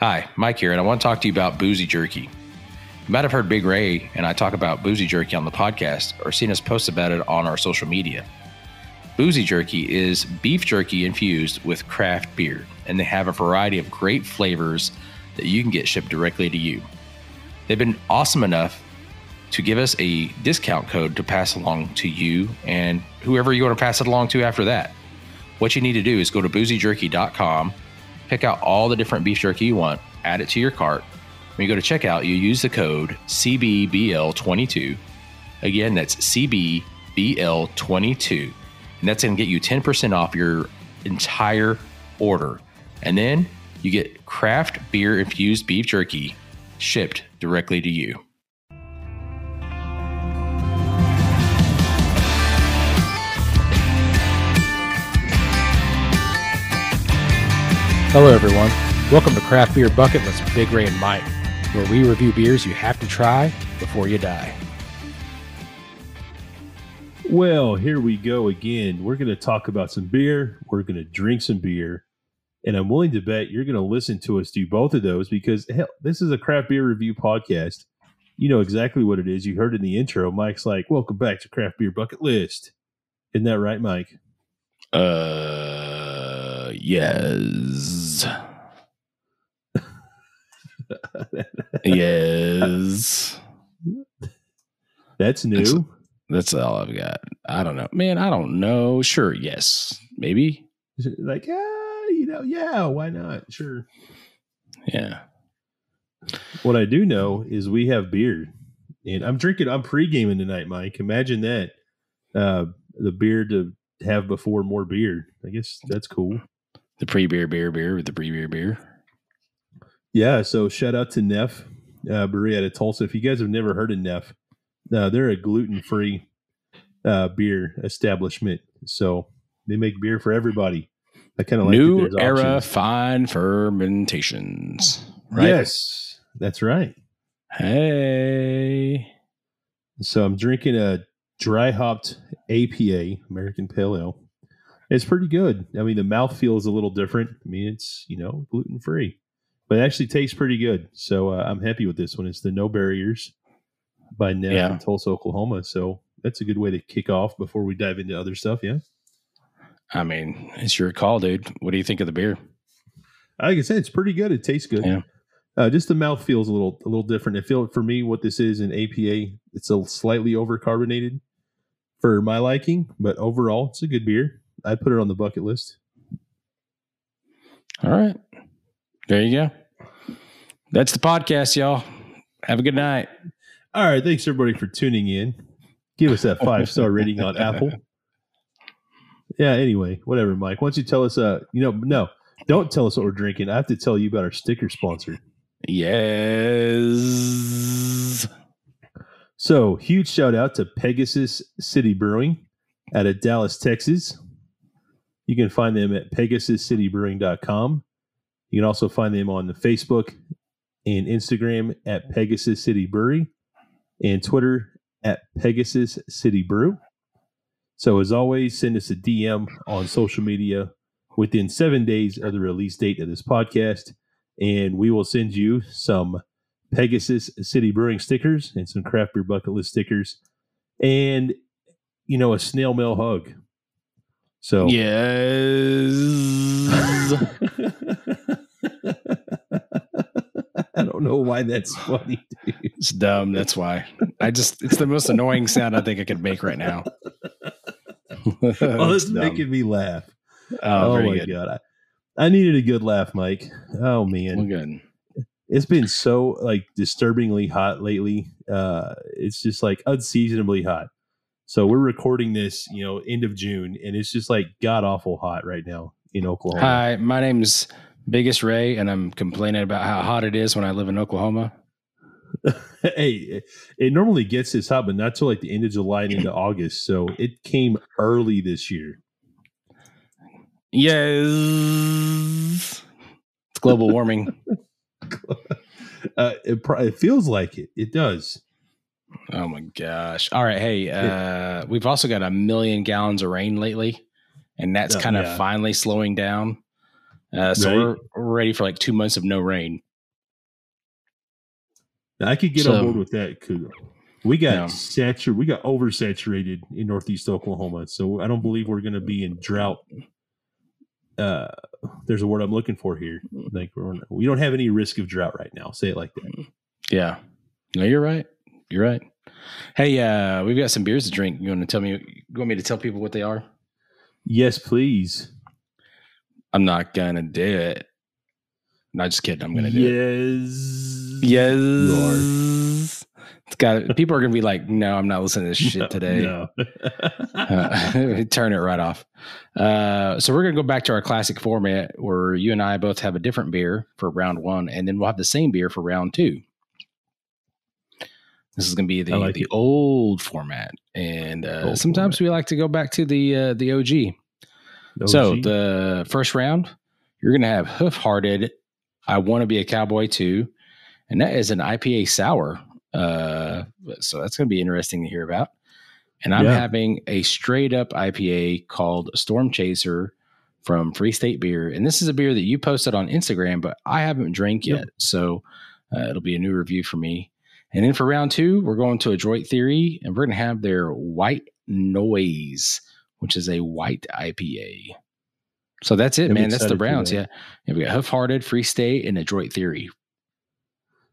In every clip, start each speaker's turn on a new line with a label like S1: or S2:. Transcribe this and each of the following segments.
S1: Hi, Mike here, and I want to talk to you about Boozy Jerky. You might have heard Big Ray and I talk about Boozy Jerky on the podcast or seen us post about it on our social media. Boozy Jerky is beef jerky infused with craft beer, and they have a variety of great flavors that you can get shipped directly to you. They've been awesome enough to give us a discount code to pass along to you and whoever you want to pass it along to after that. What you need to do is go to boozyjerky.com, pick out all the different beef jerky you want, add it to your cart. When you go to checkout, you use the code CBBL22. Again, that's CBBL22. And that's going to get you 10% off your entire order. And then you get craft beer infused beef jerky shipped directly to you.
S2: Hello, everyone. Welcome to Craft Beer Bucket List with Big Ray and Mike, where we review beers you have to try before you die.
S3: Well, here we go again. We're going to talk about some beer. We're going to drink some beer. And I'm willing to bet you're going to listen to us do both of those because, hell, this is a craft beer review podcast. You know exactly what it is. You heard in the intro. Mike's like, Welcome back to Craft Beer Bucket List. Isn't that right, Mike?
S1: Uh, yes. yes.
S3: That's new.
S1: That's- That's all I've got. I don't know. Man, I don't know. Sure, yes. Maybe.
S3: like, yeah, you know, yeah, why not? Sure.
S1: Yeah.
S3: What I do know is we have beer, and I'm drinking. I'm pre gaming tonight, Mike. Imagine that. Uh, the beer to have before more beer. I guess that's cool.
S1: The pre beer, beer, beer with the pre beer, beer.
S3: Yeah. So shout out to Neff uh, Brewery out of Tulsa. If you guys have never heard of Neff, uh, they're a gluten free uh, beer establishment. So they make beer for everybody. I kind of like
S1: New era
S3: options.
S1: fine fermentations. Right.
S3: Yes, that's right.
S1: Hey.
S3: So I'm drinking a dry hopped APA American Pale Ale. It's pretty good. I mean, the mouth feels a little different. I mean, it's you know gluten free, but it actually tastes pretty good. So uh, I'm happy with this one. It's the No Barriers by Neff
S1: Yeah.
S3: in Tulsa, Oklahoma. So that's a good way to kick off before we dive into other stuff. Yeah,
S1: I mean, it's your call, dude. What do you think of the beer?
S3: like I said, it's pretty good. It tastes good.
S1: Yeah.
S3: Uh, just the mouth feels a little a little different. I feel for me what this is in APA. It's a slightly overcarbonated for my liking, but overall it's a good beer. I'd put it on the bucket list.
S1: All right. There you go. That's the podcast, y'all. Have a good night.
S3: All right, thanks everybody for tuning in. Give us that five star rating on Apple. Yeah. Anyway, whatever, Mike. Why don't you tell us? Uh, you know, no, don't tell us what we're drinking. I have to tell you about our sticker sponsor.
S1: Yes.
S3: So, huge shout out to Pegasus City Brewing out of Dallas, Texas. You can find them at pegasuscitybrewing.com. You can also find them on the Facebook and Instagram at Pegasus City Brewery and Twitter at Pegasus City Brew. So, as always, send us a DM on social media within seven days of the release date of this podcast, and we will send you some Pegasus City Brewing stickers and some craft beer bucket list stickers, and you know a snail mail hug. So
S1: Yes.
S3: I don't know why that's funny, dude.
S1: It's dumb. That's why. I just, it's the most annoying sound I think I could make right now.
S3: Oh,
S1: It's
S3: it's
S1: dumb.
S3: making me laugh.
S1: Oh,
S3: Oh, my
S1: good.
S3: god, I, I needed a good laugh, Mike. Oh man,
S1: Well, good.
S3: it's been so like disturbingly hot lately. Uh, it's just like unseasonably hot. So we're recording this, you know, end of June, and it's just like god awful hot right now in Oklahoma.
S1: Hi, my name's Biggest Ray, and I'm complaining about how hot it is when I live in Oklahoma.
S3: hey, it, normally gets this hot, but not till like the end of July and into August. So it came early this year.
S1: Yes. It's global warming.
S3: Uh, it, it feels like it. It does.
S1: Oh my gosh. All right. Hey, uh, we've also got a million gallons of rain lately, and that's
S3: Oh,
S1: kind of
S3: yeah.
S1: finally slowing down. Uh, so
S3: Right.
S1: we're, we're ready for like two months of no rain.
S3: I could get
S1: So-
S3: on board with that. We got
S1: Yeah.
S3: satur- we got oversaturated in Northeast Oklahoma, so I don't believe we're going to be in drought. Uh, there's a word I'm looking for here. Like we're, we don't have any risk of drought right now. Say it like that.
S1: Yeah. No, you're right. You're right. Hey, uh, we've got some beers to drink. You want to tell me? You want me to tell people what they are?
S3: Yes, please.
S1: I'm not gonna do it. Not just kidding. I'm gonna do it.
S3: yes.
S1: Yes. It's got people are gonna be like, no, I'm not listening to this shit today.
S3: No.
S1: Uh, turn it right off. Uh, so we're gonna go back to our classic format where you and I both have a different beer for round one, and then we'll have the same beer for round two. This is gonna be the
S3: like
S1: the
S3: it.
S1: old format, and uh,
S3: Old
S1: sometimes we like to go back to the uh, the OG. So
S3: OG.
S1: the first round, you're gonna have Hoof Hearted. I want to be a cowboy too, and that is an IPA sour. Uh, so that's gonna be interesting to hear about. And I'm
S3: Yeah.
S1: having a straight up IPA called Storm Chaser from Free State Beer, and this is a beer that you posted on Instagram, but I haven't drank
S3: Yep.
S1: yet, so uh, it'll be a new review for me. And then for round two, we're going to Adroit Theory, and we're gonna have their White Noise, which is a white IPA. So that's it, man. That's the rounds. Yeah. yeah. We got Hoof Hearted, Free State, and Adroit Theory.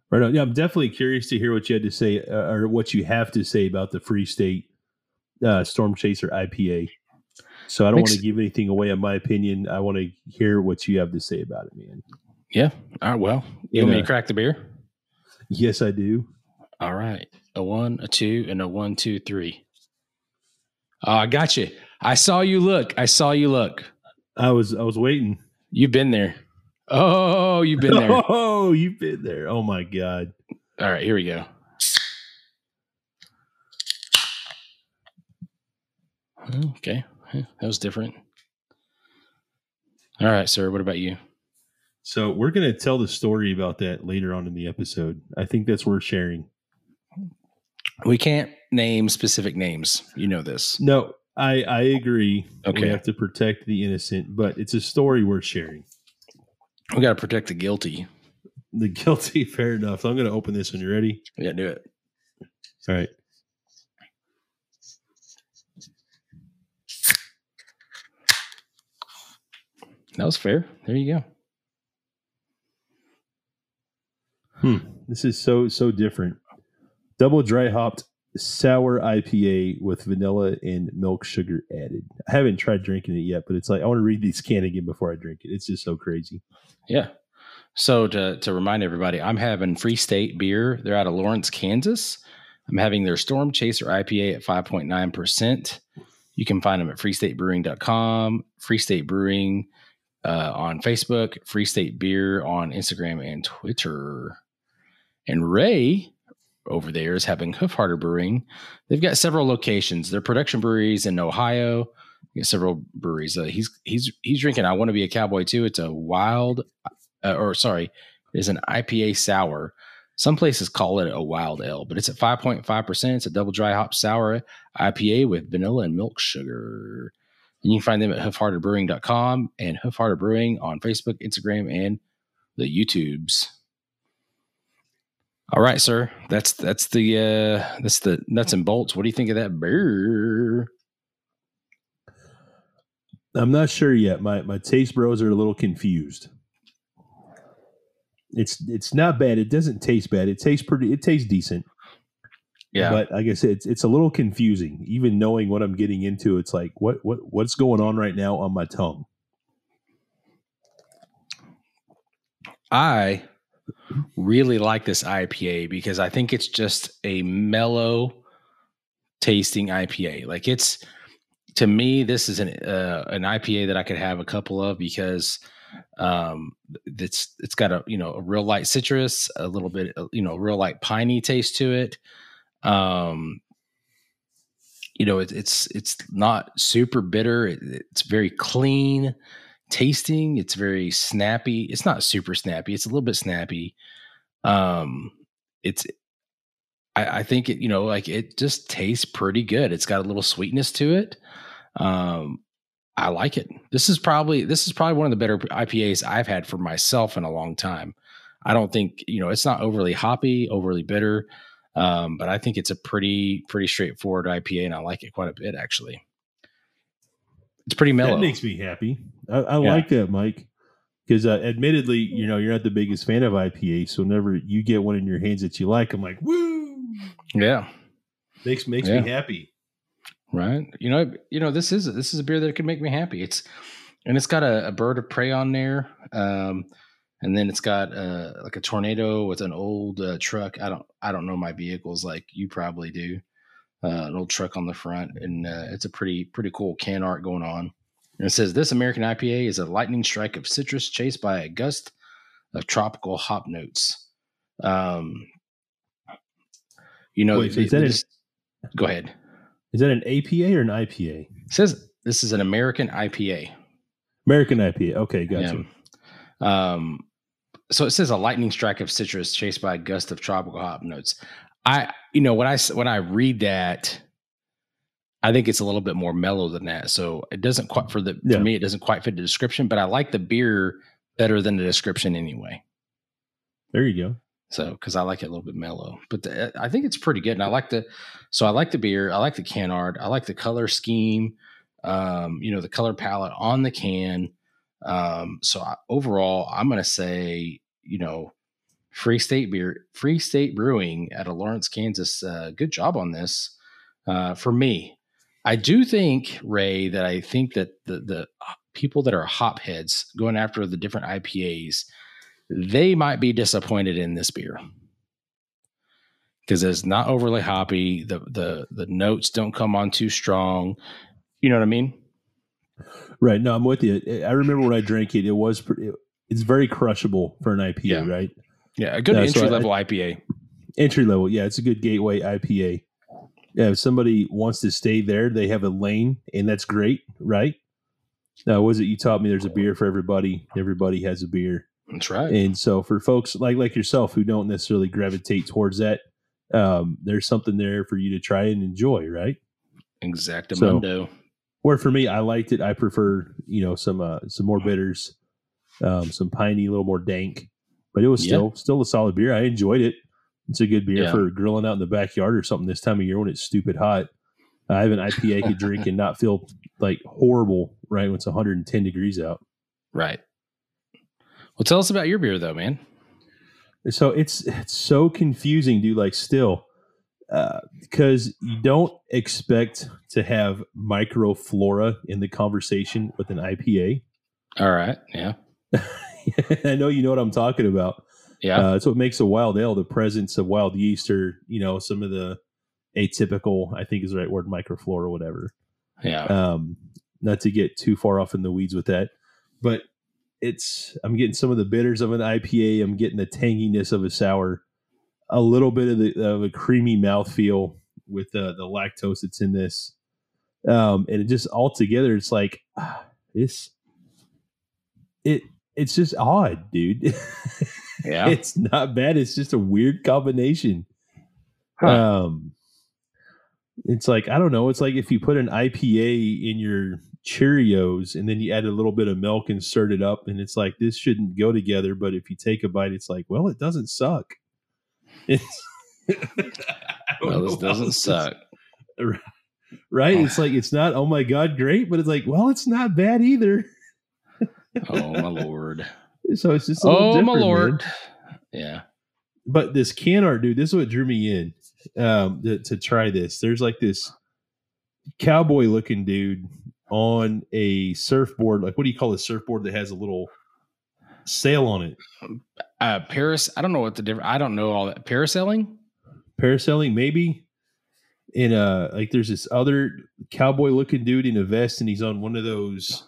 S3: Right on. Yeah, I'm definitely curious to hear what you had to say, uh, or what you have to say about the Free State uh, Storm Chaser IPA. So I don't
S1: Makes-
S3: want to give anything away on my opinion. I want to hear what you have to say about it, man.
S1: Yeah. All right. Well, you want me to crack the beer?
S3: Yes, I do.
S1: All right. A one, a two, and a one, two, three. Oh, I got you. I saw you look. I saw you look.
S3: I was I was waiting.
S1: You've been there. Oh, you've been there.
S3: Oh, you've been there. Oh my god.
S1: All right, Here we go. Okay. That was different. All right, sir. What about you?
S3: So we're gonna tell the story about that later on in the episode. I think that's worth sharing.
S1: We can't name specific names. You know this.
S3: No, I I agree.
S1: Okay.
S3: We have to protect the innocent, but it's a story worth sharing.
S1: We got to protect the guilty.
S3: The guilty, fair enough. So I'm gonna open this when you're ready.
S1: Yeah, do it.
S3: All right.
S1: That was fair. There you go.
S3: Hmm. This is so so different. Double dry hopped sour IPA with vanilla and milk sugar added. I haven't tried drinking it yet, but it's like I want to read this can again before I drink it. It's just so crazy.
S1: Yeah. So to to remind everybody, I'm having Free State beer. They're out of Lawrence, Kansas. I'm having their Storm Chaser IPA at 5.9%. You can find them at freestatebrewing.com, Free State Brewing uh, on Facebook, Free State Beer on Instagram and Twitter. And Ray over there is having Hoof Hearted Brewing. They've got several locations. They're production breweries in Ohio. Several breweries. Uh, he's he's he's drinking. I want to be a cowboy too. It's a wild, uh, or sorry, it's an IPA sour. Some places call it a wild ale, but it's at five point five percent. It's a double dry hop sour IPA with vanilla and milk sugar. And you can find them at hoofheartedbrewing.com and Hoofhearted Brewing on Facebook, Instagram, and the YouTubes. All right, sir. That's that's the uh that's the nuts and bolts. What do you think of that beer?
S3: I'm not sure yet. My my taste bros are a little confused. It's it's not bad. It doesn't taste bad. It tastes pretty. It tastes decent.
S1: Yeah.
S3: But like I said, it's it's a little confusing. Even knowing what I'm getting into, it's like what what what's going on right now on my tongue.
S1: I really like this IPA because I think it's just a mellow tasting IPA. Like it's to me, this is an uh, an IPA that I could have a couple of because um it's it's got a you know a real light citrus, a little bit uh, you know real light piney taste to it. Um, you know it, it's it's not super bitter. It, it's very clean tasting. It's very snappy. It's not super snappy. It's a little bit snappy. Um, it's I, I think it, you know, like it just tastes pretty good. It's got a little sweetness to it. Um, I like it. This is probably this is probably one of the better IPAs I've had for myself in a long time. I don't think you know it's not overly hoppy, overly bitter, um, but I think it's a pretty pretty straightforward IPA, and I like it quite a bit actually. It's pretty mellow.
S3: That makes me happy. I, I yeah. like that, Mike. Because uh, admittedly, you know, you're not the biggest fan of IPA, so whenever you get one in your hands that you like, I'm like, woo!
S1: Yeah,
S3: makes makes yeah. me happy.
S1: Right. You know, you know, this is this is a beer that could make me happy. It's and it's got a, a bird of prey on there. Um, and then it's got uh, like a tornado with an old uh, truck. I don't I don't know my vehicles like you probably do. Uh, an old truck on the front, and uh, it's a pretty pretty cool can art going on. And it says this American IPA is a lightning strike of citrus chased by a gust of tropical hop notes. Um, you know,
S3: Wait, is that this,
S1: a, go ahead.
S3: Is that an APA or an IPA?
S1: It says this is an American IPA.
S3: American IPA. Okay, gotcha.
S1: Yeah. Um, so it says a lightning strike of citrus chased by a gust of tropical hop notes. I, you know, when I when I read that, I think it's a little bit more mellow than that. So it doesn't quite for the yeah. for me it doesn't quite fit the description, but I like the beer better than the description anyway.
S3: There you go.
S1: So because I like it a little bit mellow, but the, I think it's pretty good, and I like the so I like the beer, I like the can art, I like the color scheme, um, you know, the color palette on the can. Um, so I, overall, I'm going to say, you know, Free State Beer, Free State Brewing out of Lawrence, Kansas. Uh, good job on this uh, for me. I do think Ray that I think that the the people that are hop heads going after the different IPAs, they might be disappointed in this beer because it's not overly hoppy. The the the notes don't come on too strong. You know what I mean?
S3: Right. No, I'm with you. I remember when I drank it, it was pretty, it's very crushable for an IPA,
S1: yeah.
S3: right?
S1: Yeah, a good entry so level I, IPA.
S3: Entry level, yeah, it's a good gateway IPA. Yeah, if somebody wants to stay there, they have a lane, and that's great, right? Now, was it you taught me there's a beer for everybody? Everybody has a beer.
S1: That's right.
S3: And so for folks like like yourself who don't necessarily gravitate towards that, um, there's something there for you to try and enjoy, right?
S1: Exactamundo. So,
S3: where for me, I liked it. I prefer, you know, some uh, some more bitters, um, some piney, a little more dank, but it was still yeah. still a solid beer. I enjoyed it. It's a good beer yeah. for grilling out in the backyard or something this time of year when it's stupid hot. I have an IPA could drink and not feel like horrible right when it's 110 degrees out.
S1: Right. Well, tell us about your beer though, man.
S3: So it's it's so confusing, dude. Like still, because uh, you don't expect to have microflora in the conversation with an IPA.
S1: All right. Yeah.
S3: I know you know what I'm talking about.
S1: Yeah.
S3: Uh, that's what makes a wild ale the presence of wild yeast or, you know, some of the atypical, I think is the right word, microflora or whatever.
S1: Yeah.
S3: Um, not to get too far off in the weeds with that, but it's, I'm getting some of the bitters of an IPA. I'm getting the tanginess of a sour a little bit of, the, of a creamy mouthfeel with the, the lactose that's in this. Um, and it just all together, it's like ah, it's it it's just odd, dude.
S1: Yeah,
S3: it's not bad. It's just a weird combination. Huh. Um, it's like I don't know. It's like if you put an IPA in your Cheerios and then you add a little bit of milk and stirred it up, and it's like this shouldn't go together. But if you take a bite, it's like, well, it doesn't suck. It's
S1: well, this doesn't suck.
S3: Right? It's like it's not oh my god great, but it's like, well, it's not bad either.
S1: Oh my lord.
S3: So it's just
S1: Oh my lord. Man. Yeah.
S3: But this can art, dude, this is what drew me in um to, to try this. There's like this cowboy looking dude on a surfboard. Like what do you call a surfboard that has a little sail on it?
S1: uh Paris. I don't know what the difference. I don't know all that parasailing.
S3: Parasailing, maybe. In a like, there's this other cowboy looking dude in a vest, and he's on one of those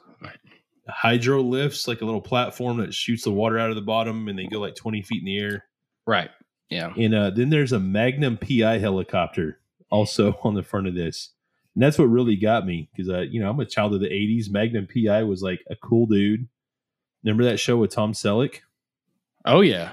S3: hydro lifts, like a little platform that shoots the water out of the bottom, and they go like 20 feet in the air.
S1: Right. Yeah.
S3: And uh, then there's a Magnum PI helicopter also on the front of this. And that's what really got me because, uh, you know, I'm a child of the 80s. Magnum PI was like a cool dude. Remember that show with Tom Selleck?
S1: Oh yeah.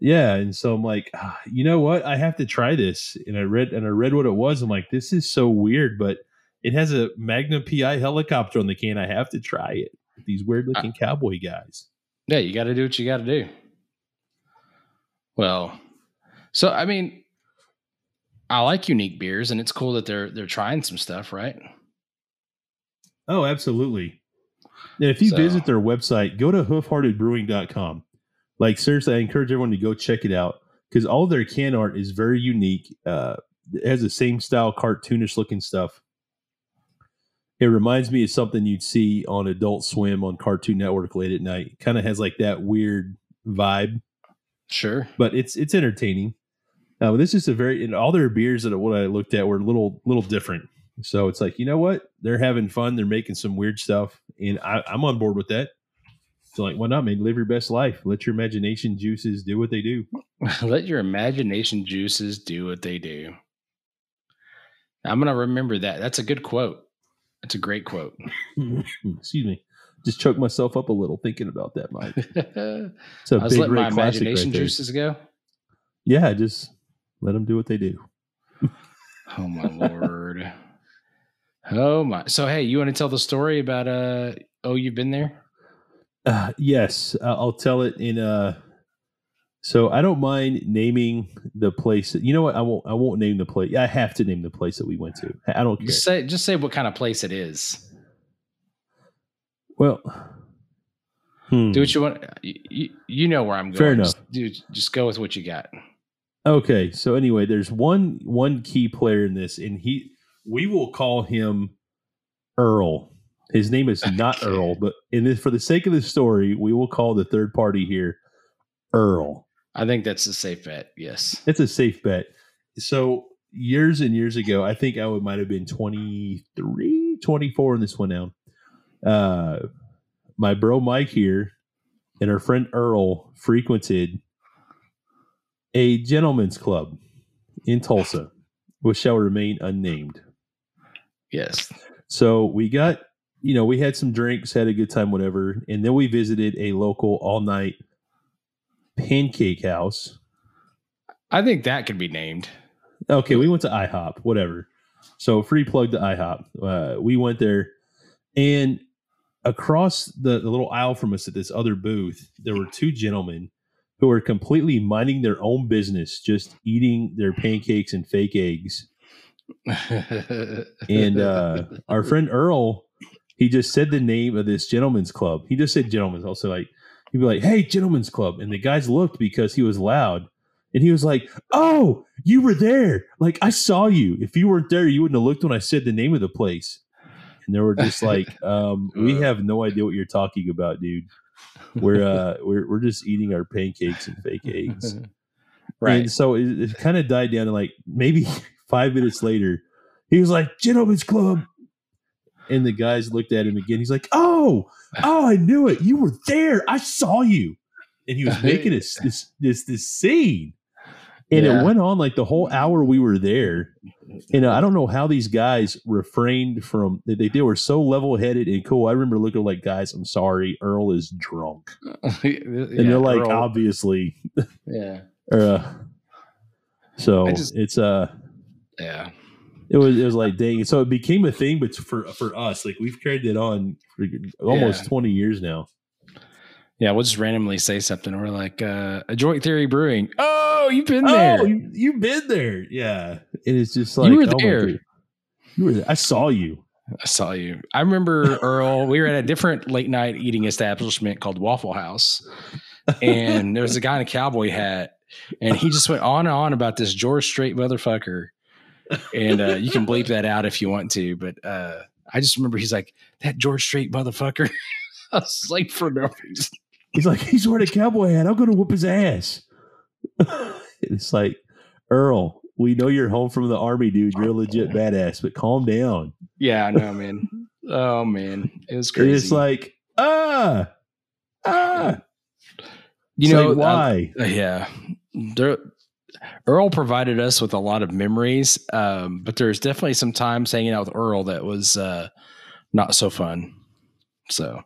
S3: Yeah, and so I'm like, ah, you know what? I have to try this. And I read and I read what it was. I'm like, this is so weird, but it has a Magnum PI helicopter on the can. I have to try it. These weird looking uh, cowboy guys.
S1: Yeah, you got to do what you got to do. Well, so I mean, I like unique beers, and it's cool that they're they're trying some stuff, right?
S3: Oh, absolutely. And if you
S1: So-
S3: visit their website, go to hoofheartedbrewing.com. Like seriously, I encourage everyone to go check it out because all their can art is very unique. Uh, it has the same style, cartoonish looking stuff. It reminds me of something you'd see on Adult Swim on Cartoon Network late at night. Kind of has like that weird vibe,
S1: Sure.
S3: but it's it's entertaining. Uh, this is a very and all their beers that what I looked at were a little little different. So it's like you know what they're having fun. They're making some weird stuff, and I, I'm on board with that. So like, why not, man? Live your best life. Let your imagination juices do what they do.
S1: Let your imagination juices do what they do. I'm gonna remember that. That's a good quote. That's a great quote.
S3: Excuse me. Just choked myself up a little thinking about that, Mike.
S1: So I
S3: It's a
S1: was
S3: big
S1: letting my imagination
S3: right
S1: juices go.
S3: Yeah, just let them do what they do.
S1: Oh my lord. Oh my. So hey, you want to tell the story about uh oh you've been there?
S3: Uh, yes, uh, I'll tell it in. Uh, so I don't mind naming the place. You know what? I won't. I won't name the place. I have to name the place that we went to. I don't care.
S1: Just say just say what kind of place it is.
S3: Well, hmm.
S1: Do what you want. You, you, know where I'm going.
S3: Fair enough.
S1: Just, dude, just go with what you got.
S3: Okay, so anyway, there's one one key player in this, and he we will call him Earl. His name is not
S1: Okay.
S3: Earl, but in this, for the sake of the story, we will call the third party here Earl.
S1: I think that's a safe bet. Yes.
S3: It's a safe bet. So years and years ago, I think I would might have been 23, 24 when this went down. Uh, my bro Mike here and our friend Earl frequented a gentleman's club in Tulsa, which shall remain unnamed.
S1: Yes.
S3: So we got, you know, we had some drinks, had a good time, whatever, and then we visited a local all night pancake house.
S1: I think that could be named.
S3: Okay, we went to IHOP, whatever. So free plug to IHOP. Uh, we went there, and across the, the little aisle from us at this other booth, there were two gentlemen who were completely minding their own business, just eating their pancakes and fake eggs. And uh, our friend Earl, he just said the name of this gentleman's club. He just said gentlemen's. Also, like he'd be like, "Hey, gentlemen's club," and the guys looked because he was loud, and he was like, "Oh, you were there! Like I saw you. If you weren't there, you wouldn't have looked when I said the name of the place." And they were just like, um, "We have no idea what you're talking about, dude. We're uh, we're we're just eating our pancakes and fake eggs."
S1: right.
S3: And so it, it kind of died down to like maybe five minutes later, he was like, Gentlemen's Club. And the guys looked at him again. He's like, Oh, oh, I knew it. You were there. I saw you. And he was making this this this this scene. And
S1: Yeah.
S3: it went on like the whole hour we were there. And uh, I don't know how these guys refrained from they, they, were so level headed and cool. I remember looking like, guys, I'm sorry, Earl is drunk. And they're like, obviously,
S1: yeah,
S3: uh, so
S1: just-
S3: it's uh
S1: yeah.
S3: It was it was like dang so it became a thing but for for us like we've carried it on for almost
S1: Yeah.
S3: 20 years now
S1: Yeah, we'll just randomly say something. We're like, uh, Adroit Theory Brewing. Oh, you've been there.
S3: oh you, you've been there yeah and it's just like
S1: You were
S3: oh
S1: there.
S3: You were there i saw you
S1: I saw you. I remember Earl. We were at a different late night eating establishment called Waffle House, and there was a guy in a cowboy hat, and he just went on and on about this George Strait motherfucker. And uh, you can bleep that out if you want to, but uh, I just remember he's like that George Strait motherfucker. I was like, for no reason.
S3: he's like he's wearing a cowboy hat i'm gonna whoop his ass it's like earl we know you're home from the army dude you're a legit badass but calm down
S1: Yeah, I know, man. Oh man, it was crazy.
S3: it's like ah ah
S1: you
S3: It's
S1: know
S3: like, why
S1: Uh, yeah. There, Earl provided us with a lot of memories, um, but there's definitely some times hanging out with Earl that was uh, not so fun. So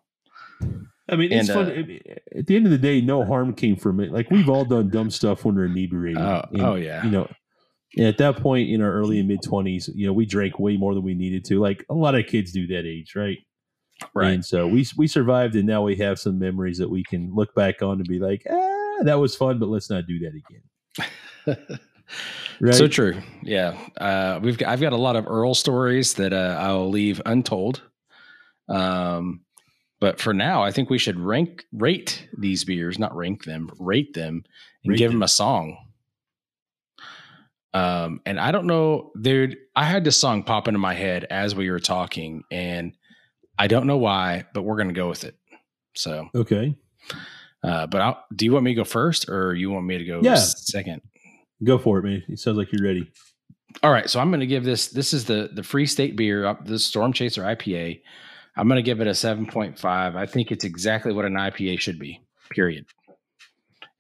S3: I mean, it's
S1: And,
S3: fun.
S1: uh,
S3: At the end of the day, no harm came from it. Like we've all done dumb stuff when we're inebriated.
S1: Oh,
S3: And,
S1: oh, yeah.
S3: You know, at that point in our early and mid twenties, you know, we drank way more than we needed to. Like a lot of kids do that age, right? right? And so we we survived, and now we have some memories that we can look back on and be like, ah, that was fun, but let's not do that again.
S1: right? So true. Yeah. Uh, we've got, I've got a lot of Earl stories that uh, I'll leave untold. Um, but for now, I think we should rank rate these beers, not rank them, rate them, and rate give them. them a song. Um, and I don't know, dude. I had this song pop into my head as we were talking, and I don't know why, but we're gonna go with it. So
S3: okay.
S1: Uh, but I'll, do you want me to go first, or you want me to go
S3: yeah.
S1: second?
S3: Go for it, man. It sounds like you're ready.
S1: All right, so I'm going to give this. This is the the Free State beer, uh, the Storm Chaser IPA. I'm going to give it a 7.5. I think it's exactly what an IPA should be. Period.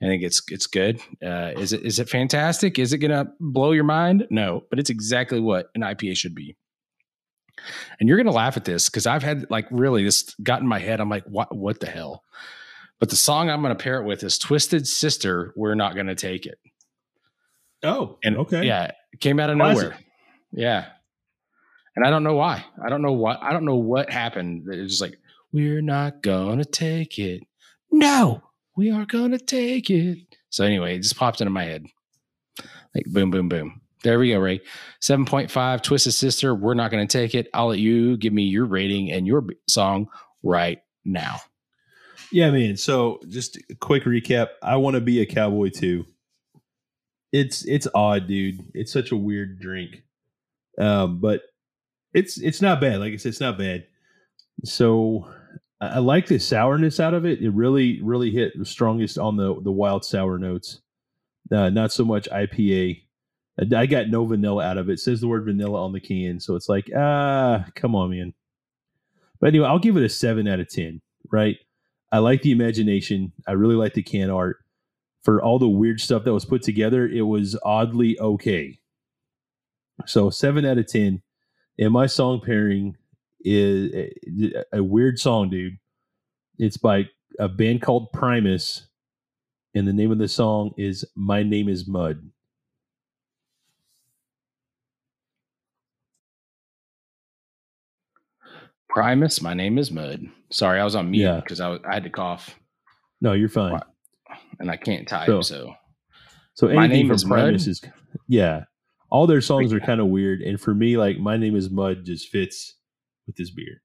S1: I think it's it's good. Uh, is it is it fantastic? Is it going to blow your mind? No, but it's exactly what an IPA should be. And you're going to laugh at this because I've had like really this got in my head. I'm like, what what the hell? But the song I'm going to pair it with is Twisted Sister. We're not going to take it.
S3: Oh,
S1: and
S3: okay,
S1: yeah, came out of Classic. nowhere. Yeah, and I don't know why. I don't know what. I don't know what happened. It's just like we're not gonna take it. No, we are gonna take it. So anyway, it just popped into my head. Like boom, boom, boom. There we go, Ray. 7.5, Twisted Sister. We're not going to take it. I'll let you give me your rating and your song right now.
S3: Yeah, man. So just a quick recap. I want to be a cowboy too. It's it's odd, dude. It's such a weird drink. Um, but it's it's not bad. Like I said, it's not bad. So I, I like the sourness out of it. It really really hit the strongest on the the wild sour notes. Uh, not so much IPA. I, got no vanilla out of it. it. Says the word vanilla on the can, so it's like ah, come on, man. But anyway, I'll give it a seven out of ten. Right. I like the imagination. I really like the can art. For all the weird stuff that was put together, it was oddly okay. So seven out of ten and my song pairing is a, weird song, dude. It's by a band called Primus, and the name of the song is "My Name Is Mud."
S1: Primus, my name is Mud. Sorry, I was on mute because yeah. I, I had to cough.
S3: No, you're fine.
S1: And I can't type, so so,
S3: so my name is Primus Mud? is yeah all their songs are kind of weird. And for me, like my name is Mud just fits with this beer.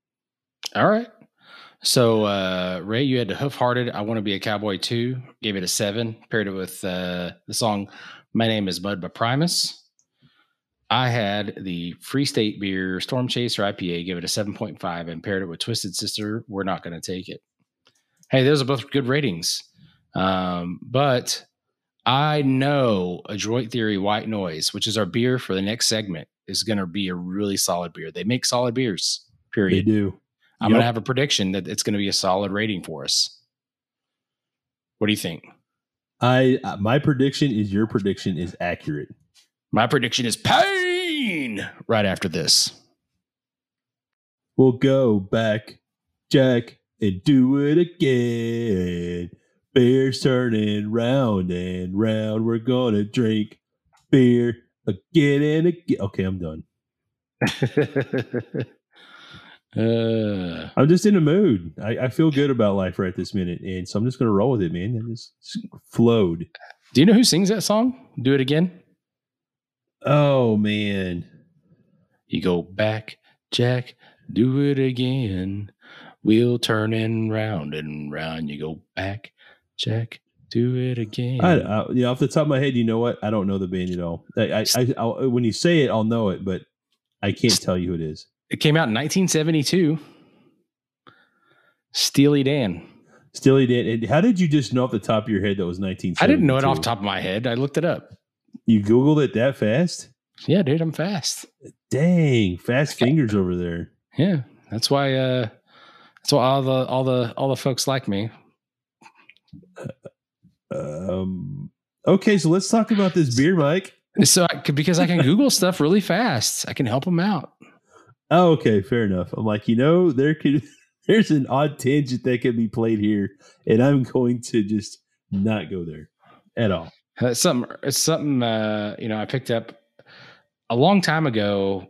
S1: All right. So uh Ray, you had the Hoof Hearted. I want to be a cowboy too. Gave it a seven. Paired it with uh the song My Name is Mud by Primus. I had the Free State beer Storm Chaser IPA, give it a 7.5, and paired it with Twisted Sister. We're not going to take it. Hey, those are both good ratings. Um, but I know Adroit Theory White Noise, which is our beer for the next segment, is going to be a really solid beer. They make solid beers, period.
S3: They do.
S1: I'm yep. going to have a prediction that it's going to be a solid rating for us. What do you think?
S3: I uh, my prediction is your prediction is accurate.
S1: My prediction is pain right after this.
S3: We'll go back, Jack, and do it again. Beer's turning round and round. We're gonna drink beer again and again. Okay, I'm done. uh, I'm just in a mood. I, I, feel good about life right this minute, and so I'm just gonna roll with it, man. And just, just flowed.
S1: Do you know who sings that song? Do it again.
S3: Oh man,
S1: you go back, Jack. Do it again. Wheel turning round and round. You go back, Jack, do it again.
S3: I, I, yeah, off the top of my head, you know what? I don't know the band at all. I, I, I when you say it, I'll know it, but I can't tell you who it is.
S1: It came out in 1972. Steely Dan.
S3: Steely Dan. How did you just know off the top of your head that was 1972?
S1: I didn't know it off the top of my head. I looked it up.
S3: You Googled it that fast?
S1: Yeah, dude, I'm fast.
S3: Dang, fast fingers over there.
S1: Yeah, that's why. uh That's why all the all the all the folks like me.
S3: Um, okay, so let's talk about this beer, Mike.
S1: So, I, because I can Google stuff really fast, I can help them out.
S3: Oh, okay, fair enough. I'm like, you know, there could there's an odd tangent that can be played here, and I'm going to just not go there at all.
S1: Uh, something, it's something, uh, you know, I picked up a long time ago.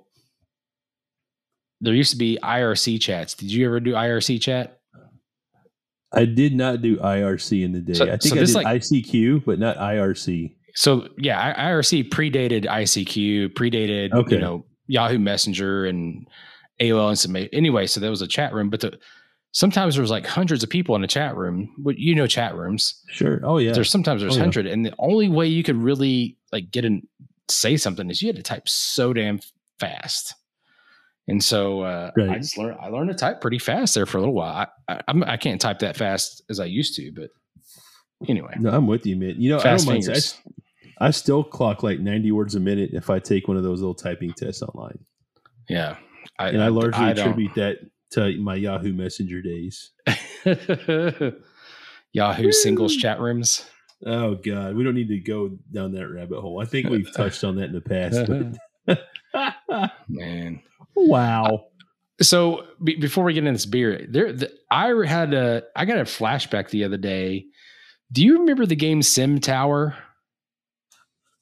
S1: There used to be IRC chats. Did you ever do IRC chat?
S3: I did not do IRC in the day.
S1: So-
S3: I think
S1: so
S3: I
S1: this,
S3: did
S1: like-
S3: ICQ, but not IRC.
S1: So yeah, IRC predated ICQ, predated
S3: Okay.
S1: you know Yahoo Messenger and AOL and some anyway. So there was a chat room, but the, sometimes there was like hundreds of people in a chat room. But you know chat rooms.
S3: Sure. Oh yeah.
S1: There's sometimes there's
S3: Oh, yeah.
S1: hundred, and the only way you could really like get and say something is you had to type so damn fast. And so uh, I just learned I learned to type pretty fast there for a little while. I, I I'm, I can't type that fast as I used to, but anyway,
S3: No, I'm with you, man. You know,
S1: fast
S3: I don't mind. I,
S1: fingers.
S3: I still clock like 90 words a minute if I take one of those little typing tests online.
S1: Yeah, I,
S3: And I largely
S1: I
S3: attribute that to my Yahoo Messenger days.
S1: Yahoo singles chat rooms.
S3: Oh God, we don't need to go down that rabbit hole. I think we've touched on that in the past. but-
S1: Man.
S3: Wow.
S1: So be, before we get into this beer, there the, I had a I got a flashback the other day. Do you remember the game Sim Tower?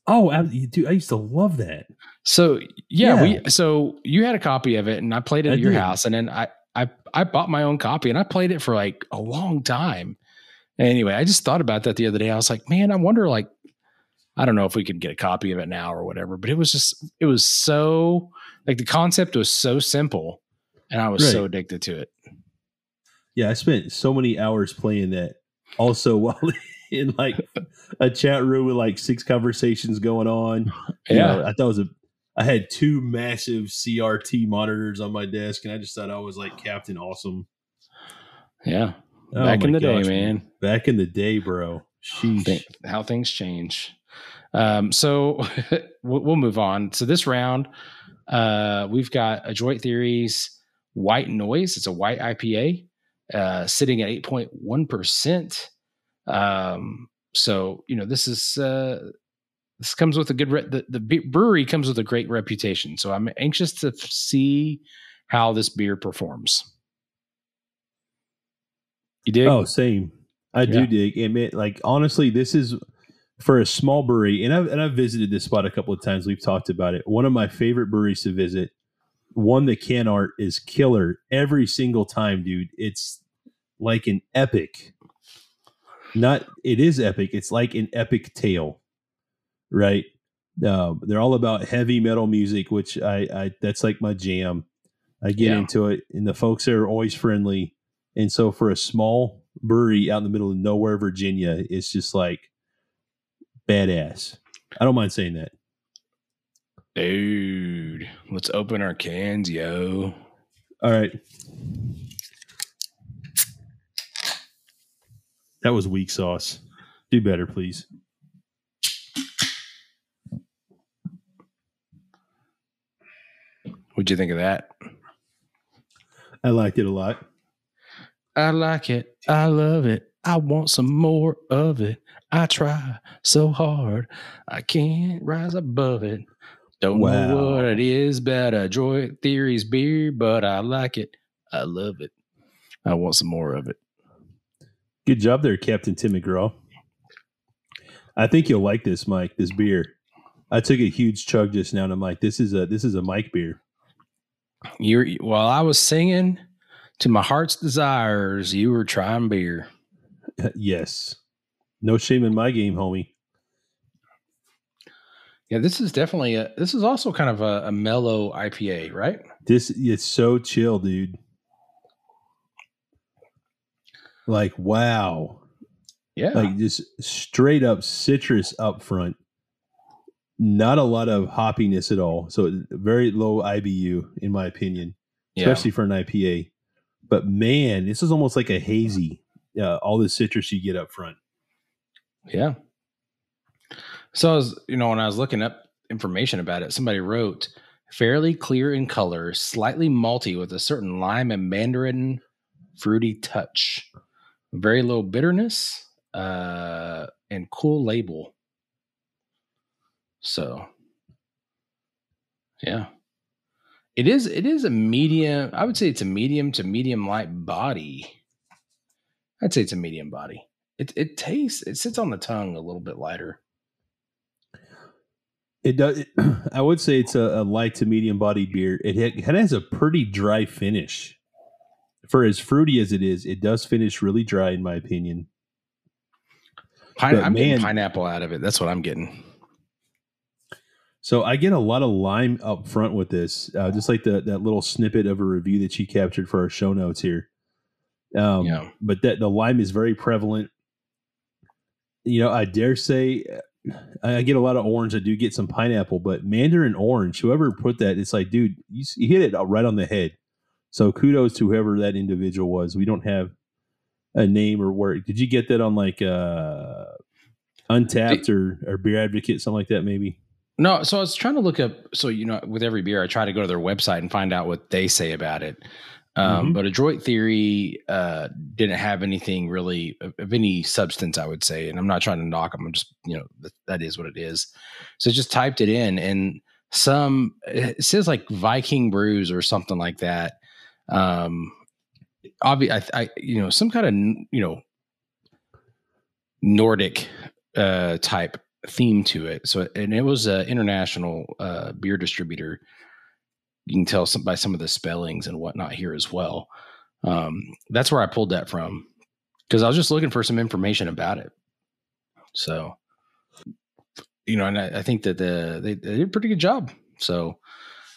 S3: Oh, I, dude, I used to love that.
S1: So yeah,
S3: Yeah.
S1: we so you had a copy of it and I played it
S3: I
S1: at your
S3: did.
S1: house and then I I I bought my own copy and I played it for like a long time. Anyway, I just thought about that the other day. I was like, man, I wonder like I don't know if we could get a copy of it now or whatever, but it was just it was so like the concept was so simple and I was so addicted to it.
S3: Yeah, I spent so many hours playing that. Also, while in like a chat room with like six conversations going on. You
S1: Yeah.
S3: know, I thought it was a. I had two massive CRT monitors on my desk, and I just thought I was like Captain Awesome.
S1: Yeah.
S3: Oh
S1: Back in
S3: my
S1: the day,
S3: gosh,
S1: man.
S3: Back in the day, bro. Sheesh.
S1: How things change. Um, so we'll, we'll move on. So this round, uh, we've got Adroit Theories White Noise. It's a white IPA, uh, sitting at eight point one percent. Um, so you know this is uh, this comes with a good re- the the brewery comes with a great reputation. So I'm anxious to see how this beer performs. You dig?
S3: Oh, same. I
S1: Yeah.
S3: do dig. And man, like honestly, this is for a small brewery, and I've and I've visited this spot a couple of times. We've talked about it. One of my favorite breweries to visit. One the can art is killer every single time, dude. It's like an epic. Not it is epic. It's like an epic tale, right? Um, they're all about heavy metal music, which I, I that's like my jam. I get
S1: Yeah.
S3: into it, and the folks there are always friendly. And so for a small brewery out in the middle of nowhere, Virginia, it's just like badass. I don't mind saying that.
S1: Dude, let's open our cans, yo.
S3: All right. That was weak sauce. Do better, please.
S1: What'd you think of that?
S3: I liked it a lot.
S1: I like it. I love it. I want some more of it. I try so hard. I can't rise above it. Don't know what it is about Adroit Theories beer, but I like it. I love it. I want some more of it.
S3: Good job there, Captain Tim McGraw. I think you'll like this, Mike. This beer. I took a huge chug just now, and I'm like, this is a this is a Mike beer.
S1: You're while I was singing to my heart's desires, you were trying beer.
S3: yes. No shame in my game, homie.
S1: Yeah, this is definitely a this is also kind of a, a mellow IPA, right?
S3: This it's so chill, dude. Like wow.
S1: Yeah.
S3: Like just straight up citrus up front. Not a lot of hoppiness at all. So very low IBU in my opinion,
S1: yeah.
S3: especially for an IPA. But man, this is almost like a hazy. Uh, all the citrus you get up front.
S1: Yeah. So I was, you know, when I was looking up information about it, somebody wrote fairly clear in color, slightly malty with a certain lime and mandarin fruity touch. Very low bitterness, uh, and cool label. So yeah. It is it is a medium, I would say it's a medium to medium light body. I'd say it's a medium body. It it tastes it sits on the tongue a little bit lighter.
S3: It does. It, I would say it's a, a light to medium body beer. It, it has a pretty dry finish for as fruity as it is, it does finish really dry, in my opinion.
S1: Pine,
S3: But
S1: I'm getting pineapple out of it. That's what I'm getting.
S3: So I get a lot of lime up front with this, uh, just like the that little snippet of a review that she captured for our show notes here. Um,
S1: Yeah.
S3: But that the lime is very prevalent. You know, I dare say I get a lot of orange. I do get some pineapple, but mandarin orange. Whoever put that, it's like, dude, you, you hit it right on the head. So kudos to whoever that individual was. We don't have a name or where. Did you get that on like uh, Untappd or or Beer Advocate, something like that? Maybe.
S1: No, so I was trying to look up. So you know, with every beer, I try to go to their website and find out what they say about it. Um,
S3: Mhm.
S1: But Adroit Theory uh, didn't have anything really of, of any substance, I would say. And I'm not trying to knock them. I'm just you know that, that is what it is. So just typed it in, and some it says like Viking Brews or something like that. Um, obviously, I, I you know some kind of you know Nordic uh, type theme to it. So, and it was an international uh, beer distributor. You can tell some, by some of the spellings and whatnot here as well. Um, that's where I pulled that from because I was just looking for some information about it. So, you know, and I, I think that the they, they did a pretty good job. So,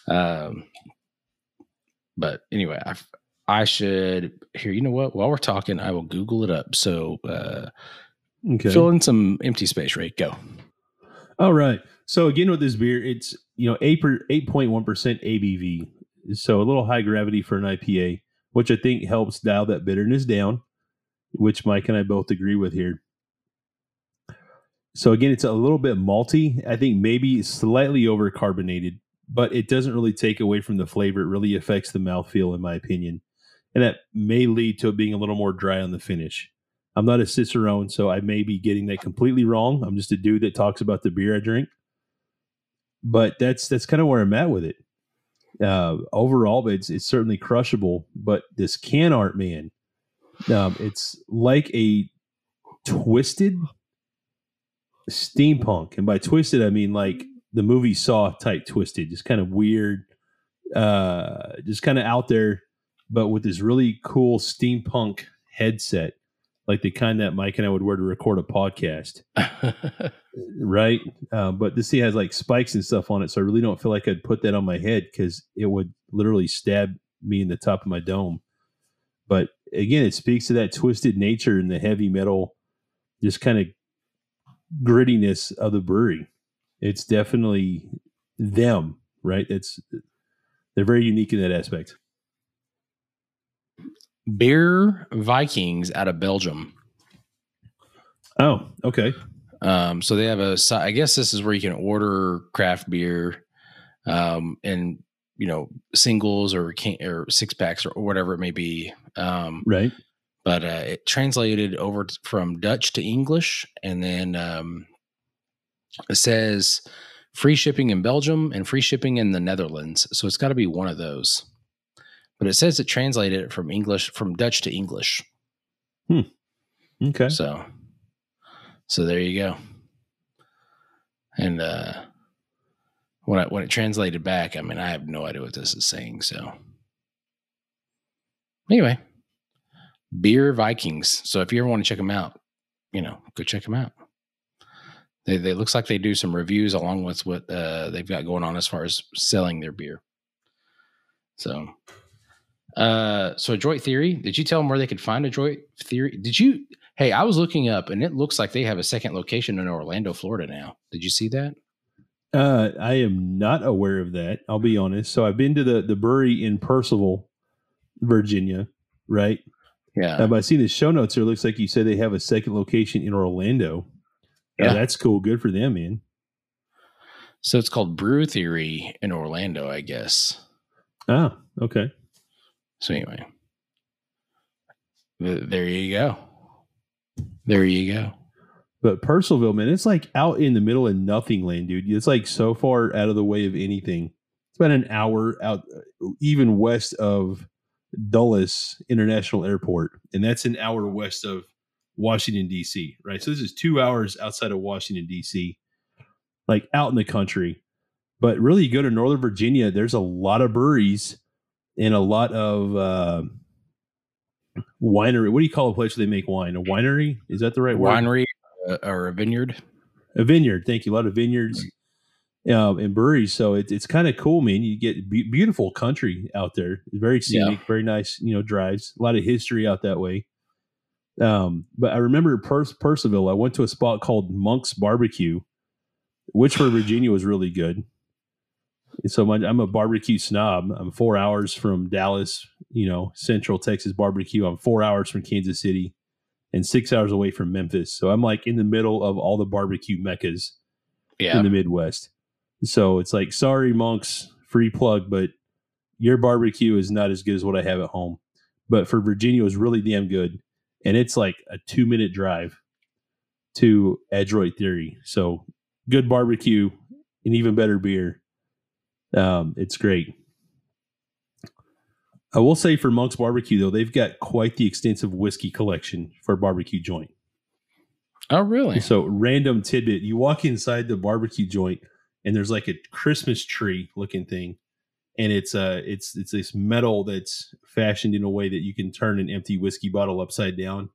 S1: um, but anyway, I I should here. You know what? While we're talking, I will Google it up. So, uh,
S3: Okay.
S1: fill in some empty space. Right, go.
S3: All right. So again, with this beer, it's you know eight eight point one percent ABV, so a little high gravity for an IPA, which I think helps dial that bitterness down, which Mike and I both agree with here. So again, it's a little bit malty. I think maybe slightly over carbonated, but it doesn't really take away from the flavor. It really affects the mouthfeel, in my opinion, and that may lead to it being a little more dry on the finish. I'm not a cicerone, so I may be getting that completely wrong. I'm just a dude that talks about the beer I drink. But that's that's kind of where I'm at with it. Uh, overall, it's it's certainly crushable. But this can art, man, um, it's like a twisted steampunk, and by twisted I mean like the movie Saw type twisted, just kind of weird, uh, just kind of out there, but with this really cool steampunk headset like the kind that Mike and I would wear to record a podcast, right? Uh, but this thing has like spikes and stuff on it, so I really don't feel like I'd put that on my head because it would literally stab me in the top of my dome. But again, it speaks to that twisted nature and the heavy metal, just kind of grittiness of the brewery. It's definitely them, right? It's they're very unique in that aspect.
S1: Beer Vikings out of Belgium.
S3: Oh, okay.
S1: Um, so they have a. I guess this is where you can order craft beer, um, and you know singles or can or six packs or whatever it may be. Um,
S3: Right.
S1: but uh, it translated over from Dutch to English, and then um, it says free shipping in Belgium and free shipping in the Netherlands. So it's got to be one of those. But it says it translated it from English from Dutch to English.
S3: Okay.
S1: So, so there you go. And uh, when I, when it translated back, I mean, I have no idea what this is saying. So, anyway, beer Vikings. So if you ever want to check them out, you know, go check them out. They they looks like they do some reviews along with what uh, they've got going on as far as selling their beer. So, uh, so Adroit Theory. Did you tell them where they could find Adroit Theory? Did you? Hey, I was looking up, and it looks like they have a second location in Orlando, Florida now. Did you see that?
S3: Uh, I am not aware of that. I'll be honest. So I've been to the the brewery in Purcellville, Virginia, right?
S1: Yeah,
S3: Uh, but I see the show notes here. It looks like you said they have a second location in Orlando. Yeah,
S1: Yeah.
S3: that's cool. Good for them, man.
S1: so it's called Brew Theory in Orlando, I guess.
S3: Ah, okay.
S1: So anyway, th- there you go. There you go.
S3: But Purcellville, man, it's like out in the middle of nothing land, dude. It's like so far out of the way of anything. It's about an hour out, uh, even west of Dulles International Airport, and that's an hour west of Washington D.C. Right, so this is two hours outside of Washington D.C., like out in the country. But really, you go to Northern Virginia, there's a lot of breweries and a lot of uh, winery. What do you call a place where they make wine? A winery? Is that the right word?
S1: Winery uh, or a vineyard.
S3: A vineyard. Thank you. A lot of vineyards um, and breweries. So it, it's kind of cool, man. You get be- beautiful country out there. Very scenic, very nice. You know, drives. A lot of history out that way. Um, but I remember per- Purcellville. I went to a spot called Monk's Barbecue, which for Virginia was really good. So my, I'm a barbecue snob. I'm four hours from Dallas, you know, Central Texas barbecue. I'm four hours from Kansas City and six hours away from Memphis. So I'm like in the middle of all the barbecue meccas
S1: Yeah.
S3: in the Midwest. So it's like, sorry, monks, free plug, but your barbecue is not as good as what I have at home. But for Virginia, it was really damn good. And it's like a two minute drive to Adroit Theory. So good barbecue and even better beer. Um, it's great. I will say for Monk's Barbecue, though, they've got quite the extensive whiskey collection for a barbecue joint.
S1: oh, really?
S3: So, random tidbit you walk inside the barbecue joint, and there's like a Christmas tree looking thing. And it's uh it's it's this metal that's fashioned in a way that you can turn an empty whiskey bottle upside down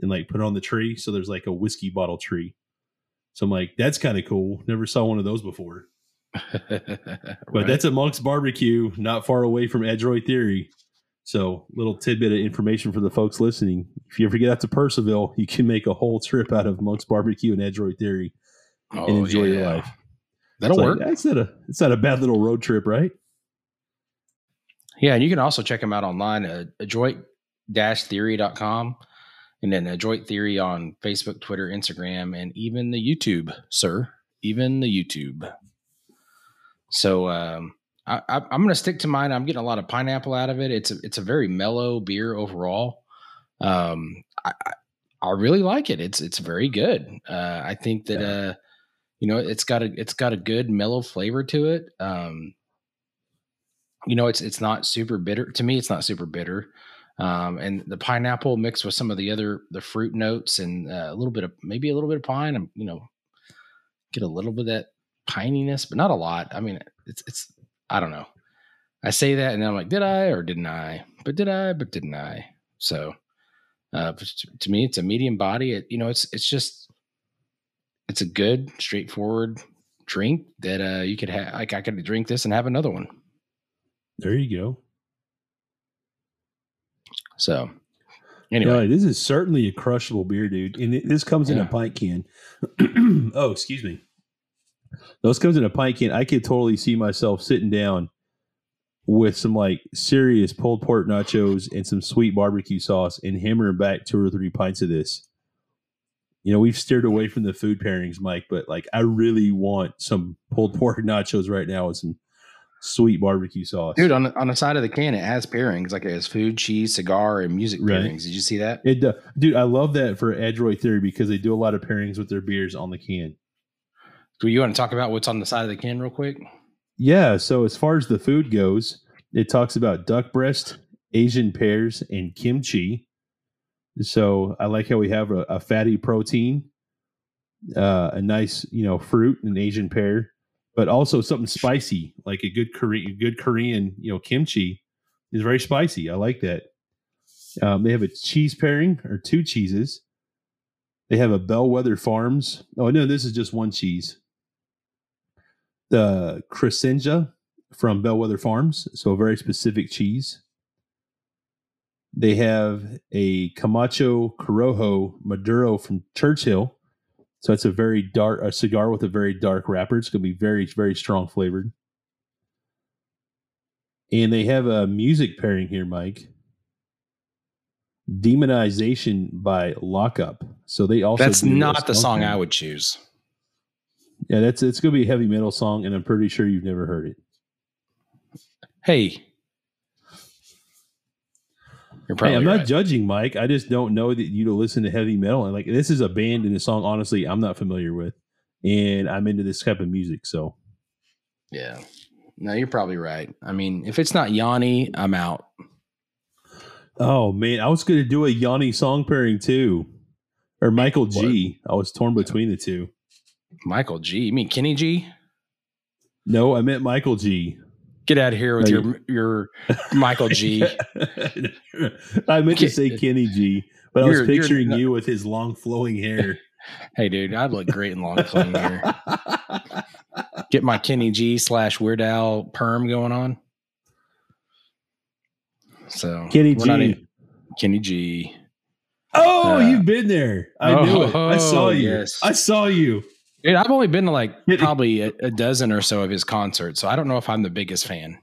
S3: and like put on the tree. So there's like a whiskey bottle tree. So I'm like, that's kind of cool. Never saw one of those before. But that's at Monk's Barbecue, not far away from Adroit Theory. So, little tidbit of information for the folks listening. If you ever get out to Purcellville, you can make a whole trip out of Monk's Barbecue and Adroit Theory
S1: oh,
S3: and enjoy your life.
S1: That'll
S3: It's
S1: work.
S3: like, it's not a it's not a bad little road trip, right?
S1: Yeah, and you can also check them out online at adroit-theory.com and then Adroit Theory on Facebook, Twitter, Instagram, and even the YouTube, sir. Even the YouTube. So um, I, I, I'm going to stick to mine. I'm getting a lot of pineapple out of it. It's a, it's a very mellow beer overall. Um, I, I, really like it. It's it's very good. Uh, I think that uh, you know it's got a it's got a good mellow flavor to it. Um, you know, it's it's not super bitter to me. It's not super bitter, um, and the pineapple mixed with some of the other the fruit notes and uh, a little bit of maybe a little bit of pine. um, You know, get a little bit of that pininess, but not a lot. I mean, it's it's I don't know. I say that and then I'm like, did I or didn't I? But did I? But didn't I? So, uh, to, me, it's a medium body. It you know, it's it's just it's a good, straightforward drink that uh you could have. Like I could drink this and have another one.
S3: There you go.
S1: So,
S3: Anyway, this is certainly a crushable beer, dude. And it, this comes in a pint can. oh, excuse me. Those comes in a pint can. I could totally see myself sitting down with some like serious pulled pork nachos and some sweet barbecue sauce and hammering back two or three pints of this. You know, we've steered away from the food pairings, Mike, but like I really want some pulled pork nachos right now with some sweet barbecue sauce.
S1: dude, on the, on the side of the can, it has pairings like it has food, cheese, cigar, and music
S3: Right.
S1: pairings. Did you see that?
S3: It, uh, dude, I love that for Adroit Theory because they do a lot of pairings with their beers on the can.
S1: Do you want to talk about what's on the side of the can real quick?
S3: Yeah. So as far as the food goes, it talks about duck breast, Asian pears, and kimchi. So I like how we have a, a fatty protein, uh, a nice you know fruit, an Asian pear, but also something spicy like a good Korean, good Korean you know kimchi is very spicy. I like that. Um, they have a cheese pairing or two cheeses. They have a Bellwether Farms. Oh no, this is just one cheese the Crescentia from Bellwether Farms, so a very specific cheese. They have a Camacho Corojo Maduro from Churchill. So it's a very dark a cigar with a very dark wrapper. It's gonna be very, very strong flavored. And they have a music pairing here, Mike. Demonization by Lockup. So they also
S1: That's not the song
S3: pairing.
S1: I would choose.
S3: Yeah, that's it's gonna be a heavy metal song, and I'm pretty sure you've never heard it.
S1: Hey, you're
S3: Hey,
S1: probably
S3: I'm not judging, Mike. I just don't know that you to listen to heavy metal. And like this is a band and a song, honestly, I'm not familiar with. And I'm into this type of music. So
S1: yeah, no, you're probably right. I mean, if it's not Yanni, I'm out.
S3: oh man, I was gonna do a Yanni song pairing too. Or Michael G. I was torn between the two.
S1: Michael G. You mean Kenny G?
S3: No, I meant Michael G.
S1: Get out of here with
S3: No,
S1: your your Michael G.
S3: I meant to say Kenny G, but I was picturing you with his long flowing hair.
S1: hey, dude, I'd look great in long flowing hair. Get my Kenny G slash Weird Al perm going on. So
S3: Kenny G.
S1: in- Kenny G.
S3: Oh,
S1: Uh,
S3: you've been there. I knew it. I saw
S1: oh,
S3: you.
S1: yes.
S3: I saw you.
S1: Dude, I've only been to like probably a, a dozen or so of his concerts, so I don't know if I'm the biggest fan.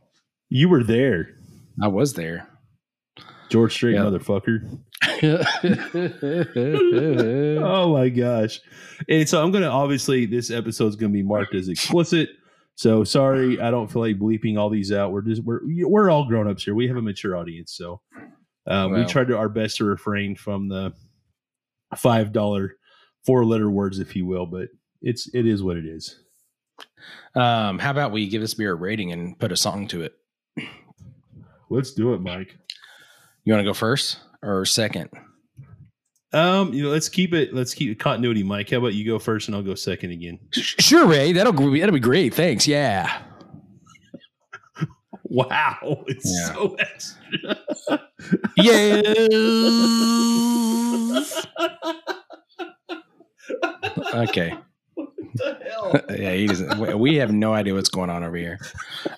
S3: You were there.
S1: I was there.
S3: George Strait,
S1: Yeah.
S3: motherfucker. Oh my gosh. And so I'm going to obviously, this episode is going to be marked as explicit. So sorry, I don't feel like bleeping all these out. We're just, we're, we're all grown ups here. We have a mature audience. So um, we
S1: Well.
S3: tried to our best to refrain from the $5 four letter words, if you will, but it's, it is what it is.
S1: um, how about we give this beer a rating and put a song to it?
S3: Let's do it, Mike.
S1: You want to go first or second?
S3: Um, you know, let's keep it. Let's keep it continuity, Mike. How about you go first, and I'll go second again.
S1: Sure, Ray. That'll be that'll be great. Thanks. Yeah.
S3: Wow, it's
S1: Yeah.
S3: so extra.
S1: Yeah. okay.
S3: The hell?
S1: yeah, he doesn't. we- have no idea what's going on over here.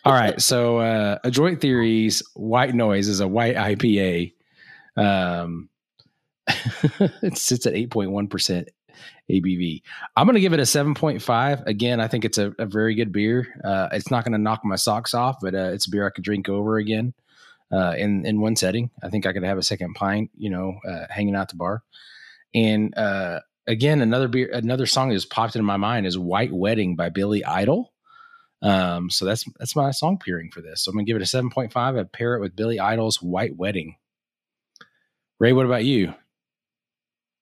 S1: All right, so uh, Adroit Theories White Noise is a white IPA. Um, it sits at eight point one percent ABV. I'm going to give it a seven point five. Again, I think it's a, a very good beer. Uh, it's not going to knock my socks off, but uh, it's a beer I could drink over again uh, in in one setting. I think I could have a second pint, you know, uh, hanging out the bar. And uh, again, another beer, another song that just popped into my mind is "White Wedding" by Billy Idol. Um, so that's that's my song pairing for this. So I'm gonna give it a seven point five. I pair it with Billy Idol's "White Wedding." Ray, what about you,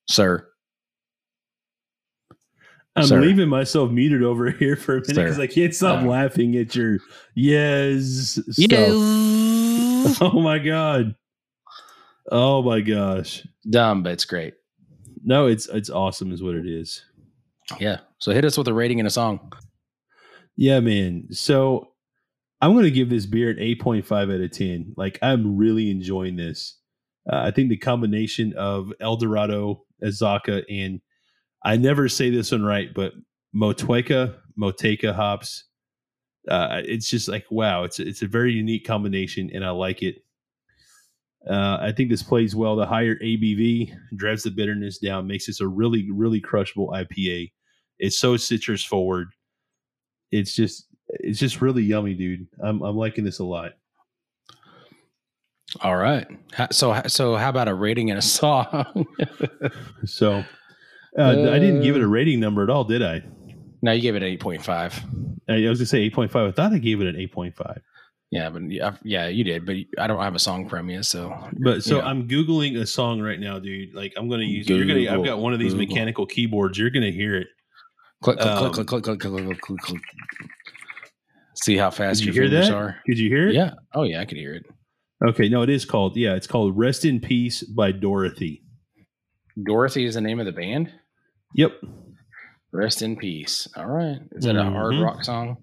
S1: sir?
S3: I'm
S1: Sir.
S3: leaving myself muted over here for a minute because I can't stop
S1: Uh.
S3: laughing at your yes stuff. Oh my god. Oh my gosh.
S1: Dumb, but it's great.
S3: No, it's it's awesome, is what it is.
S1: Yeah. So hit us with a rating and a song.
S3: Yeah, man. So I'm going to give this beer an 8.5 out of 10. Like, I'm really enjoying this. Uh, I think the combination of El Dorado, Azacca, and I never say this one right, but Motueka, Moteca hops. Uh, it's just like, wow, it's, it's a very unique combination, and I like it. Uh, I think this plays well. The higher ABV drives the bitterness down, makes this a really, really crushable IPA. It's so citrus forward it's just it's just really yummy, dude. I'm I'm liking this a lot.
S1: All right. So so how about a rating and a song?
S3: So uh, I didn't give it a rating number at all, did I?
S1: now you gave it an eight point five.
S3: I was gonna say eight point five. I thought I gave it an eight point five.
S1: Yeah, but yeah, you did, but I don't have a song from you, so
S3: But so. I'm googling a song right now, dude. Like I'm gonna use. you're gonna. I've got one of these
S1: Google.
S3: mechanical keyboards. You're gonna hear it.
S1: click click
S3: Um,
S1: click click click click click click click. click. See how fast
S3: Did you
S1: your
S3: hear
S1: fingers
S3: that?
S1: are.
S3: Could you hear it?
S1: Yeah. Oh yeah, I could hear it.
S3: Okay. No, it is called. Yeah, it's called "Rest in Peace" by Dorothy.
S1: Dorothy is the name of the band.
S3: Yep.
S1: Rest in peace. All right. Is that a hard rock song?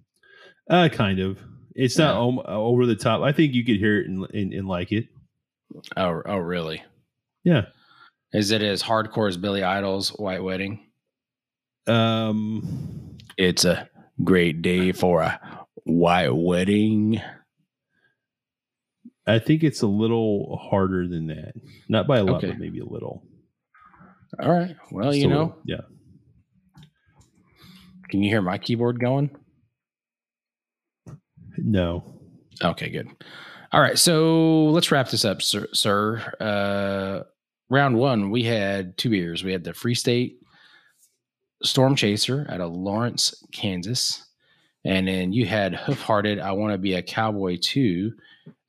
S3: Uh, kind of. It's not
S1: Yeah.
S3: over the top. I think you could hear it and, and, and like it.
S1: Oh, oh, really?
S3: Yeah.
S1: Is it as hardcore as Billy Idol's White Wedding?
S3: Um.
S1: It's a great day for a white wedding.
S3: I think it's a little harder than that. Not by a lot,
S1: Okay.
S3: but maybe a little.
S1: All right. Well, you know,
S3: yeah.
S1: can you hear my keyboard going?
S3: No.
S1: Okay, good. All right, so let's wrap this up, sir. sir. Uh, round one, we had two beers. We had the Free State Storm Chaser out of Lawrence, Kansas, and then you had Hoof Hearted. I want to be a cowboy too,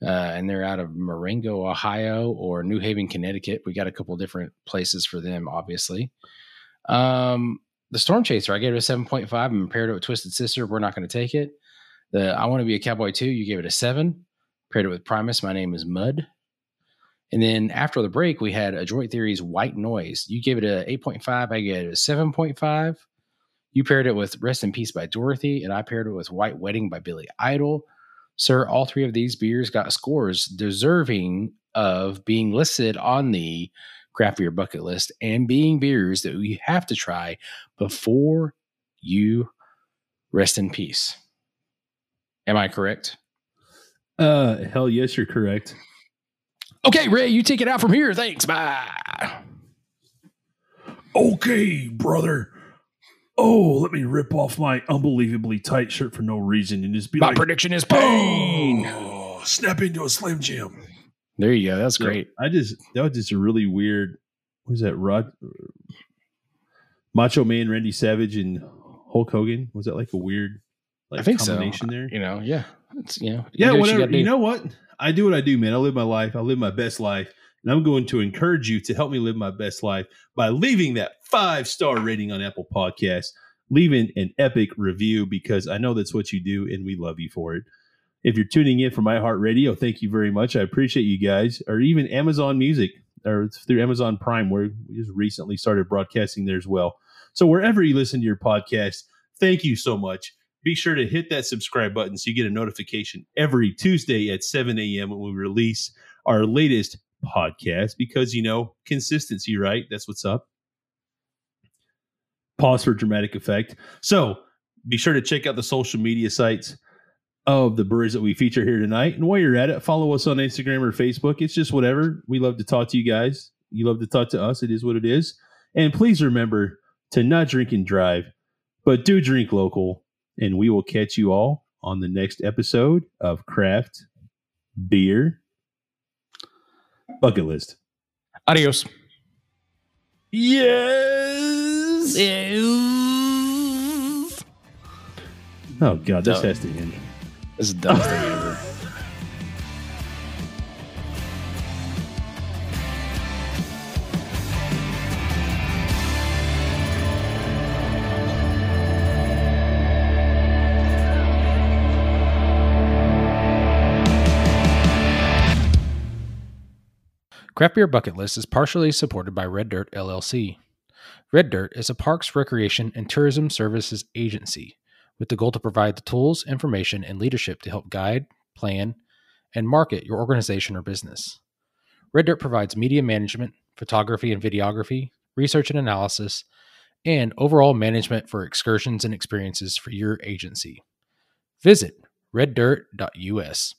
S1: uh, and they're out of Marengo, Ohio, or New Haven, Connecticut. We got a couple different places for them, obviously. Um, the Storm Chaser, I gave it a seven point five and paired it with Twisted Sister. We're not going to take it. The I want to be a cowboy too. You gave it a seven. Paired it with Primus. My name is Mud. And then after the break, we had Adroit Theories White Noise. You gave it a 8.5. I gave it a 7.5. You paired it with Rest in Peace by Dorothy, and I paired it with White Wedding by Billy Idol. Sir, all three of these beers got scores deserving of being listed on the craft beer bucket list and being beers that we have to try before you rest in peace. Am I correct?
S3: Uh, hell yes, you're correct.
S1: Okay, Ray, you take it out from here. Thanks. Bye.
S3: Okay, brother. Oh, let me rip off my unbelievably tight shirt for no reason and just be
S1: My
S3: like,
S1: prediction is pain.
S3: oh, snap into a Slim Jim.
S1: There you go. That's
S3: So,
S1: great.
S3: I just that was just a really weird. What was that? Rod, Macho Man, Randy Savage, and Hulk Hogan. Was that like a weird, like
S1: I think so.
S3: combination there?
S1: You know, yeah. It's, you know,
S3: Yeah,
S1: do what
S3: whatever.
S1: gotta
S3: You, know what? I do what I do, man. I live my life. I live my best life. And I'm going to encourage you to help me live my best life by leaving that five star rating on Apple Podcasts, leaving an epic review because I know that's what you do and we love you for it. If you're tuning in from iHeartRadio, thank you very much. I appreciate you guys, or even Amazon Music or through Amazon Prime, where we just recently started broadcasting there as well. So wherever you listen to your podcast, thank you so much be sure to hit that subscribe button so you get a notification every Tuesday at 7 a.m. when we release our latest podcast because, you know, consistency, right? That's what's up. Pause for dramatic effect. So be sure to check out the social media sites of the breweries that we feature here tonight. And while you're at it, follow us on Instagram or Facebook. It's just whatever. We love to talk to you guys. You love to talk to us. It is what it is. And please remember to not drink and drive, but do drink local and we will catch you all on the next episode of Craft Beer Bucket List.
S1: Adios.
S3: Yes. Oh God, this
S1: Done.
S3: has to end.
S1: This is the Craft Beer Bucket List is partially supported by Red Dirt LLC. Red Dirt is a parks, recreation, and tourism services agency with the goal to provide the tools, information, and leadership to help guide, plan, and market your organization or business. Red Dirt provides media management, photography and videography, research and analysis, and overall management for excursions and experiences for your agency. Visit reddirt.us.